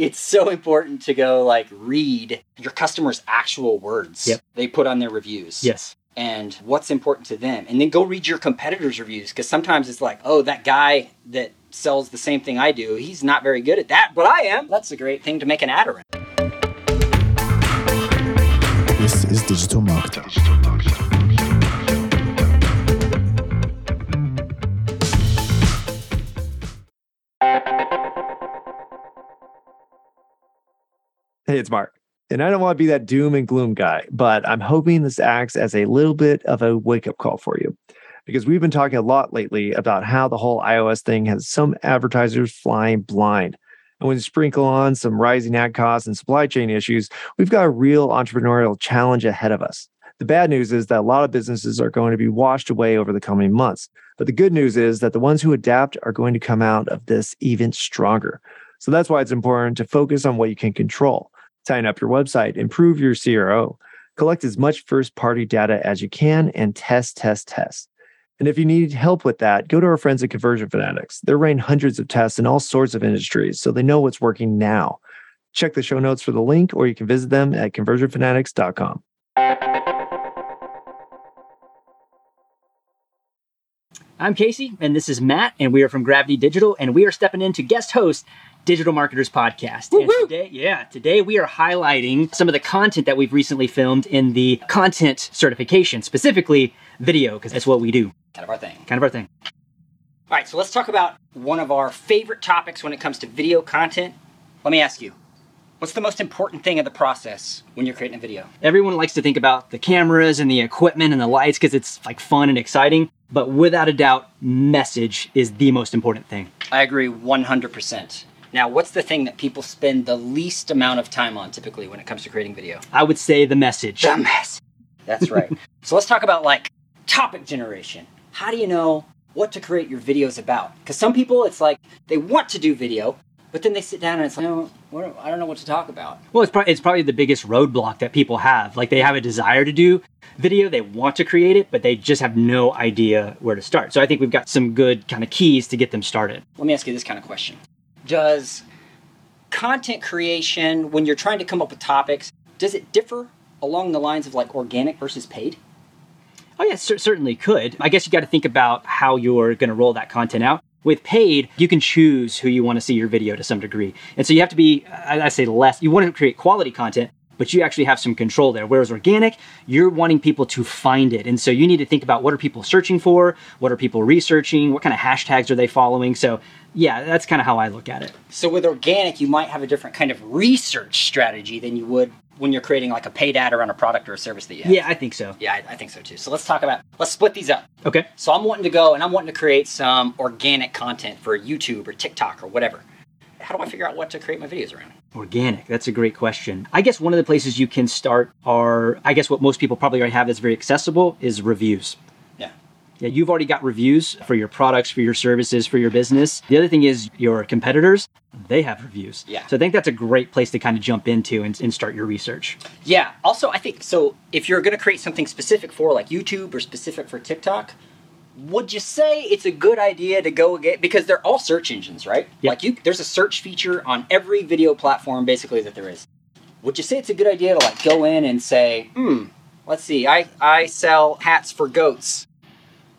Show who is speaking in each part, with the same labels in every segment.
Speaker 1: it's so important to go like read your customers' actual words
Speaker 2: Yep.
Speaker 1: they put on their reviews.
Speaker 2: Yes.
Speaker 1: And what's important to them. And then go read your competitors' reviews because sometimes it's like, oh, that guy that sells the same thing I do, he's not very good at that, but I am. That's a great thing to make an ad around.
Speaker 3: This is digital marketing.
Speaker 4: Hey, it's Mark. And I don't want to be that doom and gloom guy, but I'm hoping this acts as a little bit of a wake up call for you. Because we've been talking a lot lately about how the whole iOS thing has some advertisers flying blind. And when you sprinkle on some rising ad costs and supply chain issues, we've got a real entrepreneurial challenge ahead of us. The bad news is that a lot of businesses are going to be washed away over the coming months. But the good news is that the ones who adapt are going to come out of this even stronger. So that's why it's important to focus on what you can control tighten up your website, improve your CRO, collect as much first party data as you can, and test, test, test. And if you need help with that, go to our friends at Conversion Fanatics. They're running hundreds of tests in all sorts of industries, so they know what's working now. Check the show notes for the link, or you can visit them at conversionfanatics.com.
Speaker 2: I'm Casey, and this is Matt, and we are from Gravity Digital, and we are stepping in to guest host Digital Marketers Podcast. And today, yeah, today we are highlighting some of the content that we've recently filmed in the content certification, specifically video, because that's what we do.
Speaker 1: Kind of our thing.
Speaker 2: Kind of our thing.
Speaker 1: All right, so let's talk about one of our favorite topics when it comes to video content. Let me ask you, what's the most important thing of the process when you're creating a video?
Speaker 2: Everyone likes to think about the cameras and the equipment and the lights because it's like fun and exciting, but without a doubt, message is the most important thing.
Speaker 1: I agree 100%. Now, what's the thing that people spend the least amount of time on typically when it comes to creating video?
Speaker 2: I would say the message.
Speaker 1: The message. That's right. so let's talk about like topic generation. How do you know what to create your videos about? Because some people, it's like they want to do video, but then they sit down and it's like, what, I don't know what to talk about.
Speaker 2: Well, it's, pro- it's probably the biggest roadblock that people have. Like they have a desire to do video, they want to create it, but they just have no idea where to start. So I think we've got some good kind of keys to get them started.
Speaker 1: Let me ask you this kind of question Does content creation, when you're trying to come up with topics, does it differ along the lines of like organic versus paid?
Speaker 2: Oh, yeah, cer- certainly could. I guess you got to think about how you're going to roll that content out. With paid, you can choose who you want to see your video to some degree. And so you have to be, I I say less, you want to create quality content, but you actually have some control there. Whereas organic, you're wanting people to find it. And so you need to think about what are people searching for? What are people researching? What kind of hashtags are they following? So, yeah, that's kind of how I look at it.
Speaker 1: So with organic, you might have a different kind of research strategy than you would when you're creating like a paid ad around a product or a service that you have.
Speaker 2: Yeah, I think so.
Speaker 1: Yeah, I, I think so too. So let's talk about, let's split these up.
Speaker 2: Okay.
Speaker 1: So I'm wanting to go and I'm wanting to create some organic content for YouTube or TikTok or whatever. How do I figure out what to create my videos around?
Speaker 2: Organic. That's a great question. I guess one of the places you can start are, I guess what most people probably already have that's very accessible is reviews.
Speaker 1: Yeah.
Speaker 2: Yeah, you've already got reviews for your products, for your services, for your business. The other thing is your competitors, they have reviews.
Speaker 1: Yeah.
Speaker 2: So I think that's a great place to kind of jump into and, and start your research.
Speaker 1: Yeah. Also, I think so. If you're going to create something specific for like YouTube or specific for TikTok, would you say it's a good idea to go get because they're all search engines, right?
Speaker 2: Yeah.
Speaker 1: Like you, there's a search feature on every video platform basically that there is. Would you say it's a good idea to like go in and say, hmm, let's see, I I sell hats for goats.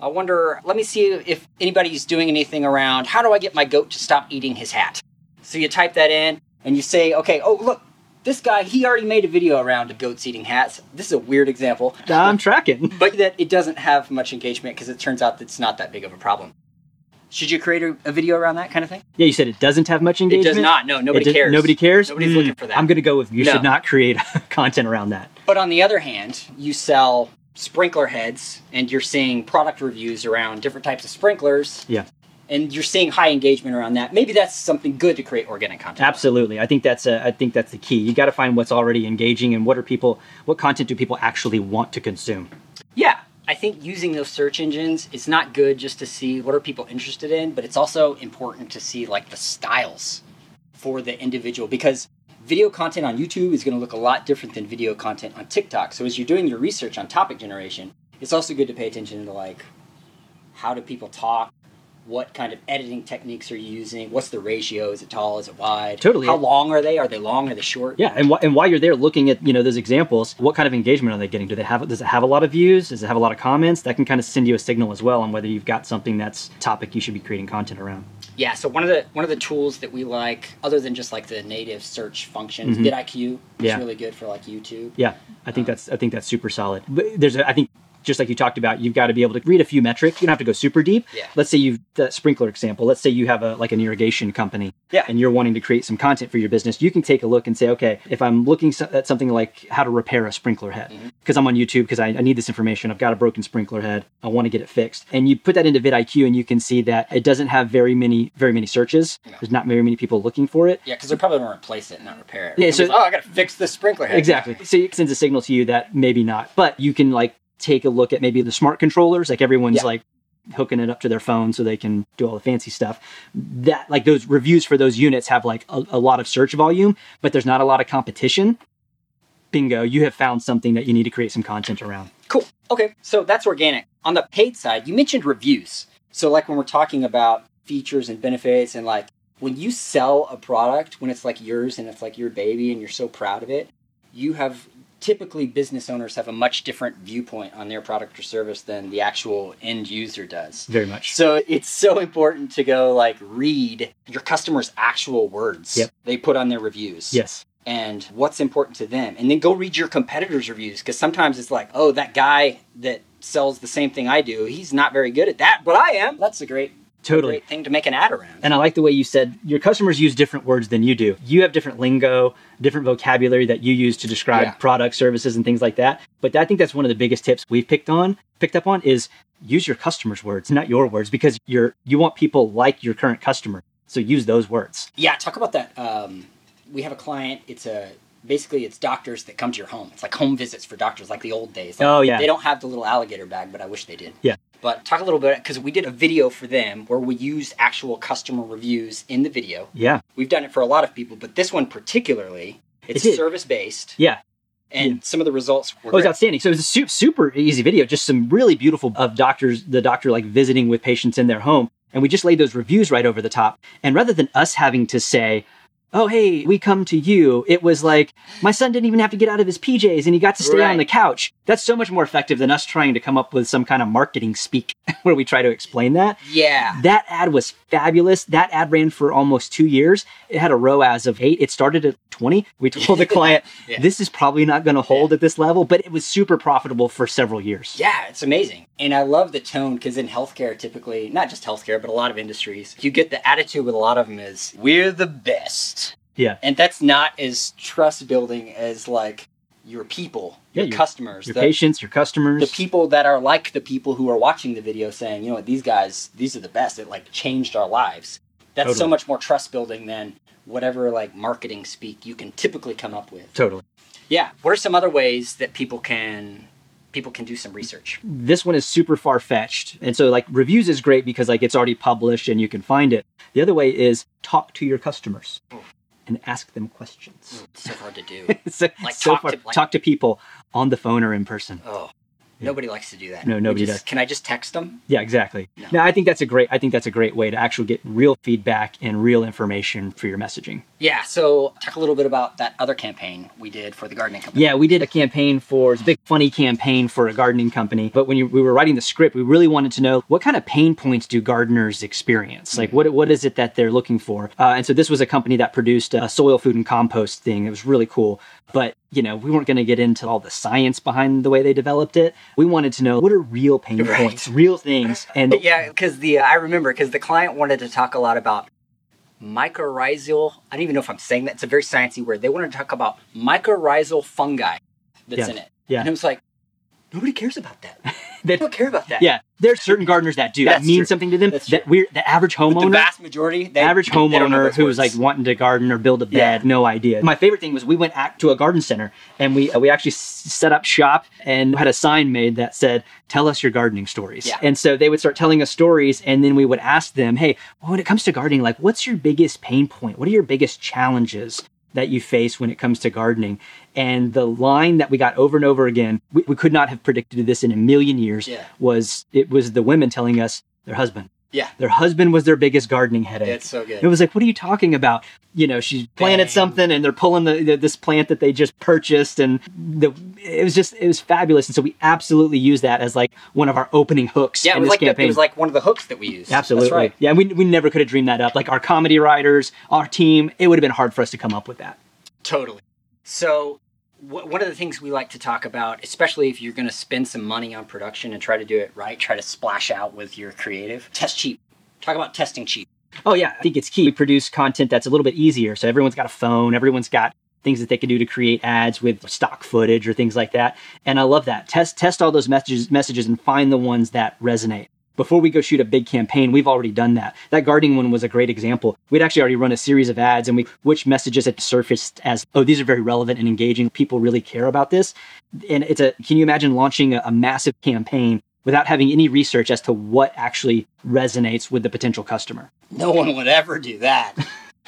Speaker 1: I wonder. Let me see if anybody's doing anything around. How do I get my goat to stop eating his hat? So you type that in and you say, okay, oh look, this guy he already made a video around goats eating hats. This is a weird example,
Speaker 2: I'm tracking.
Speaker 1: but that it doesn't have much engagement because it turns out that it's not that big of a problem. Should you create a, a video around that kind of thing?
Speaker 2: Yeah, you said it doesn't have much engagement.
Speaker 1: It does not. No, nobody
Speaker 2: does-
Speaker 1: cares.
Speaker 2: Nobody cares.
Speaker 1: Nobody's
Speaker 2: Hmm,
Speaker 1: looking for that.
Speaker 2: I'm going to go with you
Speaker 1: No.
Speaker 2: should not create content around that.
Speaker 1: But on the other hand, you sell sprinkler heads and you're seeing product reviews around different types of sprinklers
Speaker 2: Yeah.
Speaker 1: And you're seeing high engagement around that. Maybe that's something good to create organic content.
Speaker 2: Absolutely. I think that's a, I think that's the key. You got to find what's already engaging and what are people what content do people actually want to consume.
Speaker 1: Yeah. I think using those search engines, it's not good just to see what are people interested in, but it's also important to see like the styles for the individual because video content on YouTube is going to look a lot different than video content on TikTok. So as you're doing your research on topic generation, it's also good to pay attention to like how do people talk? What kind of editing techniques are you using? What's the ratio? Is it tall? Is it wide?
Speaker 2: Totally.
Speaker 1: How long are they? Are they long? Are they short?
Speaker 2: Yeah, and, wh- and while you're there looking at you know those examples, what kind of engagement are they getting? Do they have does it have a lot of views? Does it have a lot of comments? That can kind of send you a signal as well on whether you've got something that's topic you should be creating content around.
Speaker 1: Yeah, so one of the one of the tools that we like, other than just like the native search functions,
Speaker 2: Mhm.
Speaker 1: vidIQ is
Speaker 2: Yeah.
Speaker 1: really good for like YouTube.
Speaker 2: Yeah, I think that's I think that's super solid. But there's a, I think just like you talked about, you've got to be able to read a few metrics. You don't have to go super deep.
Speaker 1: Yeah.
Speaker 2: Let's say you've that sprinkler example. Let's say you have a like an irrigation company.
Speaker 1: Yeah.
Speaker 2: And you're wanting to create some content for your business. You can take a look and say, okay, if I'm looking at something like how to repair a sprinkler head,
Speaker 1: Mm-hmm.
Speaker 2: because I'm on YouTube because I, I need this information. I've got a broken sprinkler head. I want to get it fixed. And you put that into vidIQ, and you can see that it doesn't have very many very many searches.
Speaker 1: No.
Speaker 2: There's not very many people looking for it.
Speaker 1: Yeah, because they're probably going to replace it, not repair it.
Speaker 2: Yeah, so-
Speaker 1: oh, I got to fix this sprinkler head.
Speaker 2: Exactly. So it sends a signal to you that maybe not, but you can like take a look at maybe the smart controllers. Like everyone's
Speaker 1: Yeah.
Speaker 2: like hooking it up to their phone so they can do all the fancy stuff. That like those reviews for those units have like a, a lot of search volume, but there's not a lot of competition. Bingo, you have found something that you need to create some content around.
Speaker 1: Cool. Okay, so that's organic. On the paid side, you mentioned reviews. So, like when we're talking about features and benefits, and like when you sell a product, when it's like yours and it's like your baby and you're so proud of it, you have typically business owners have a much different viewpoint on their product or service than the actual end user does.
Speaker 2: Very much.
Speaker 1: So it's so important to go like read your customers' actual words
Speaker 2: Yep.
Speaker 1: they put on their reviews
Speaker 2: Yes.
Speaker 1: and what's important to them. And then go read your competitors' reviews because sometimes it's like, oh, that guy that sells the same thing I do, he's not very good at that, but I am. That's a great,
Speaker 2: Totally.
Speaker 1: great thing to make an ad around.
Speaker 2: And I like the way you said your customers use different words than you do. You have different lingo, different vocabulary that you use to describe
Speaker 1: Yeah.
Speaker 2: products, services, and things like that. But I think that's one of the biggest tips we've picked on, picked up on, is use your customers' words, not your words, because you're you want people like your current customer. So use those words.
Speaker 1: yeah, talk about that. Um, we have a client. It's a basically it's doctors that come to your home. It's like home visits for doctors, like the old days. Like,
Speaker 2: Oh, yeah.
Speaker 1: They don't have the little alligator bag, but I wish they did.
Speaker 2: Yeah.
Speaker 1: But talk a little bit because we did a video for them where we used actual customer reviews in the video.
Speaker 2: Yeah.
Speaker 1: We've done it for a lot of people, but this one particularly, it's
Speaker 2: It
Speaker 1: service based,
Speaker 2: Yeah.
Speaker 1: and some of the results were
Speaker 2: oh, was outstanding. So it was a super easy video, just some really beautiful of doctors, the doctor like visiting with patients in their home. And we just laid those reviews right over the top. And rather than us having to say, oh, hey, we come to you, it was like, my son didn't even have to get out of his PJs and he got to stay
Speaker 1: Right.
Speaker 2: on the couch. That's so much more effective than us trying to come up with some kind of marketing speak where we try to explain that.
Speaker 1: Yeah.
Speaker 2: That ad was fabulous. That ad ran for almost two years. It had a ROAS of eight. It started at 20. We told the client,
Speaker 1: Yeah.
Speaker 2: this is probably not going to hold at this level, but it was super profitable for several years.
Speaker 1: Yeah, it's amazing. And I love the tone because in healthcare, typically, not just healthcare, but a lot of industries, you get the attitude with a lot of them is, we're the best.
Speaker 2: Yeah.
Speaker 1: And that's not as trust building as like your people,
Speaker 2: Yeah,
Speaker 1: your
Speaker 2: your-
Speaker 1: customers,
Speaker 2: Your
Speaker 1: the,
Speaker 2: patients, your customers.
Speaker 1: the people that are like the people who are watching the video saying, you know what, these guys, these are the best. It like changed our lives. That's so much more trust building than whatever like marketing speak you can typically come up with.
Speaker 2: Totally.
Speaker 1: Yeah. What are some other ways that people can people can do some research?
Speaker 2: This one is super far fetched. And so, like, reviews is great because, like, it's already published and you can find it. The other way is talk to your customers hmm. and ask them questions.
Speaker 1: It's so hard to do.
Speaker 2: so,
Speaker 1: Like,
Speaker 2: so
Speaker 1: talk
Speaker 2: far,
Speaker 1: to, like-
Speaker 2: talk to people on the phone or in person.
Speaker 1: Oh, nobody likes to do that.
Speaker 2: No, nobody
Speaker 1: just-
Speaker 2: does.
Speaker 1: Can I just text them?
Speaker 2: Yeah, exactly.
Speaker 1: No.
Speaker 2: Now, I think that's a great. I think that's a great way to actually get real feedback and real information for your messaging.
Speaker 1: Yeah. So talk a little bit about that other campaign we did for the gardening company.
Speaker 2: Yeah, we did a campaign for it's a big funny campaign for a gardening company. But when you, we were writing the script, we really wanted to know what kind of pain points do gardeners experience? Like what what is it that they're looking for? Uh, and so this was a company that produced a soil food and compost thing. It was really cool. But you know, we weren't going to get into all the science behind the way they developed it. We wanted to know what are real pain
Speaker 1: Right.
Speaker 2: points, real things, and
Speaker 1: Yeah, because the uh, I remember because the client wanted to talk a lot about mycorrhizal. I don't even know if I'm saying that. It's a very sciencey word. They wanted to talk about mycorrhizal fungi that's
Speaker 2: Yeah.
Speaker 1: in it.
Speaker 2: Yeah.
Speaker 1: And it was like nobody cares about that.
Speaker 2: they
Speaker 1: They don't care about that.
Speaker 2: Yeah, there's certain gardeners that do. That means
Speaker 1: true.
Speaker 2: something to them. That we're the average
Speaker 1: But the vast majority, they,
Speaker 2: average
Speaker 1: they don't know
Speaker 2: homeowner
Speaker 1: those
Speaker 2: who's
Speaker 1: words.
Speaker 2: like wanting to garden or build a bed,
Speaker 1: Yeah.
Speaker 2: no idea. My favorite thing was we went act to a garden center and we we actually s- set up shop and had a sign made that said, "Tell us your gardening stories."
Speaker 1: Yeah.
Speaker 2: And so they would start telling us stories, and then we would ask them, "Hey, when it comes to gardening, like, what's your biggest pain point? What are your biggest challenges?" That you face when it comes to gardening. And the line that we got over and over again, we, we could not have predicted this in a million years,
Speaker 1: Yeah.
Speaker 2: was it was the women telling us their husband.
Speaker 1: Yeah.
Speaker 2: Their husband was their biggest gardening headache.
Speaker 1: It's so good.
Speaker 2: It was like, what are you talking about? You know, she planted
Speaker 1: Bang.
Speaker 2: something and they're pulling the, the this plant that they just purchased, and the it was just it was fabulous. And so we absolutely use that as like one of our opening hooks
Speaker 1: yeah, it was
Speaker 2: this
Speaker 1: like the, it was like one of the hooks that we used.
Speaker 2: Absolutely.
Speaker 1: That's right.
Speaker 2: Yeah, we, we never could have dreamed that up. Like our comedy writers, our team, it would have been hard for us to come up with that.
Speaker 1: Totally. So, one of the things we like to talk about, especially if you're going to spend some money on production and try to do it right, try to splash out with your creative, test cheap. Talk about testing cheap.
Speaker 2: Oh yeah, I think it's key. We produce content that's a little bit easier. So everyone's got a phone, everyone's got things that they can do to create ads with stock footage or things like that. And I love that. Test test all those messages messages and find the ones that resonate. Before we go shoot a big campaign, we've already done that. That gardening one was a great example. We'd actually already run a series of ads and we which messages had surfaced as, oh, these are very relevant and engaging. People really care about this. And it's a can you imagine launching a, a massive campaign without having any research as to what actually resonates with the potential customer?
Speaker 1: No one would ever do that.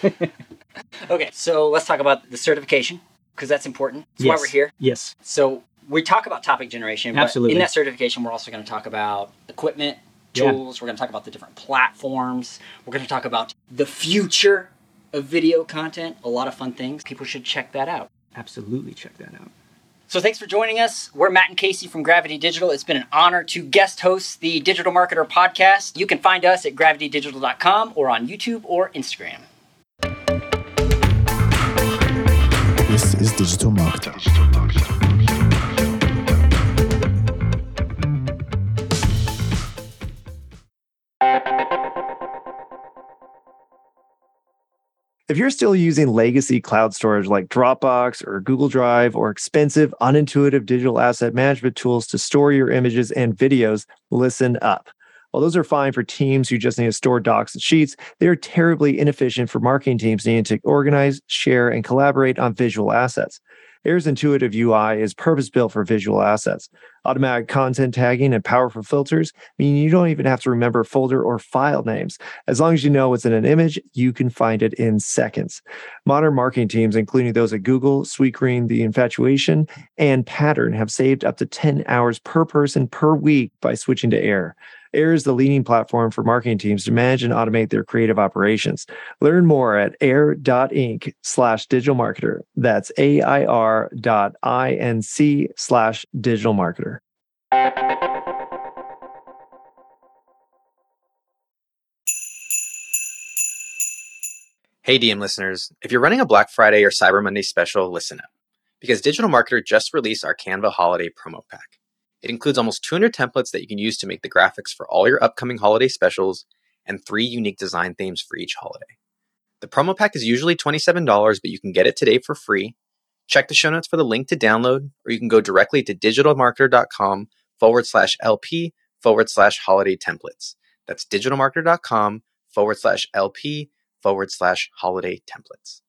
Speaker 1: okay, so let's talk about the certification because that's important. That's why we're here.
Speaker 2: Yes.
Speaker 1: So, we talk about topic generation, but
Speaker 2: Absolutely.
Speaker 1: in that certification, we're also going to talk about equipment,
Speaker 2: Yeah.
Speaker 1: tools. We're going to talk about the different platforms. We're going to talk about the future of video content. A lot of fun things. People should check that out.
Speaker 2: Absolutely check that out.
Speaker 1: So thanks for joining us. We're Matt and Casey from Gravity Digital. It's been an honor to guest host the Digital Marketer podcast. You can find us at gravitydigital.com or on YouTube or Instagram.
Speaker 3: This is Digital Marketer.
Speaker 4: If you're still using legacy cloud storage like Dropbox or Google Drive or expensive, unintuitive digital asset management tools to store your images and videos, listen up. While those are fine for teams who just need to store docs and sheets, they are terribly inefficient for marketing teams needing to organize, share, and collaborate on visual assets. Air's intuitive UI is purpose built for visual assets. Automatic content tagging and powerful filters mean you don't even have to remember folder or file names. As long as you know what's in an image, you can find it in seconds. Modern marketing teams, including those at Google, Sweetgreen, The Infatuation, and Pattern, have saved up to 10 hours per person per week by switching to Air. Air is the leading platform for marketing teams to manage and automate their creative operations. Learn more at air.inc slash digital marketer. That's A-I-R dot I-N-C slash digital marketer.
Speaker 5: Hey, DM listeners, if you're running a Black Friday or Cyber Monday special, listen up. Because Digital Marketer just released our Canva Holiday Promo Pack. It includes almost 200 templates that you can use to make the graphics for all your upcoming holiday specials and three unique design themes for each holiday. The promo pack is usually $27, but you can get it today for free. Check the show notes for the link to download, or you can go directly to digitalmarketer.com forward slash LP forward slash holiday templates. That's digitalmarketer.com forward slash LP forward slash holiday templates.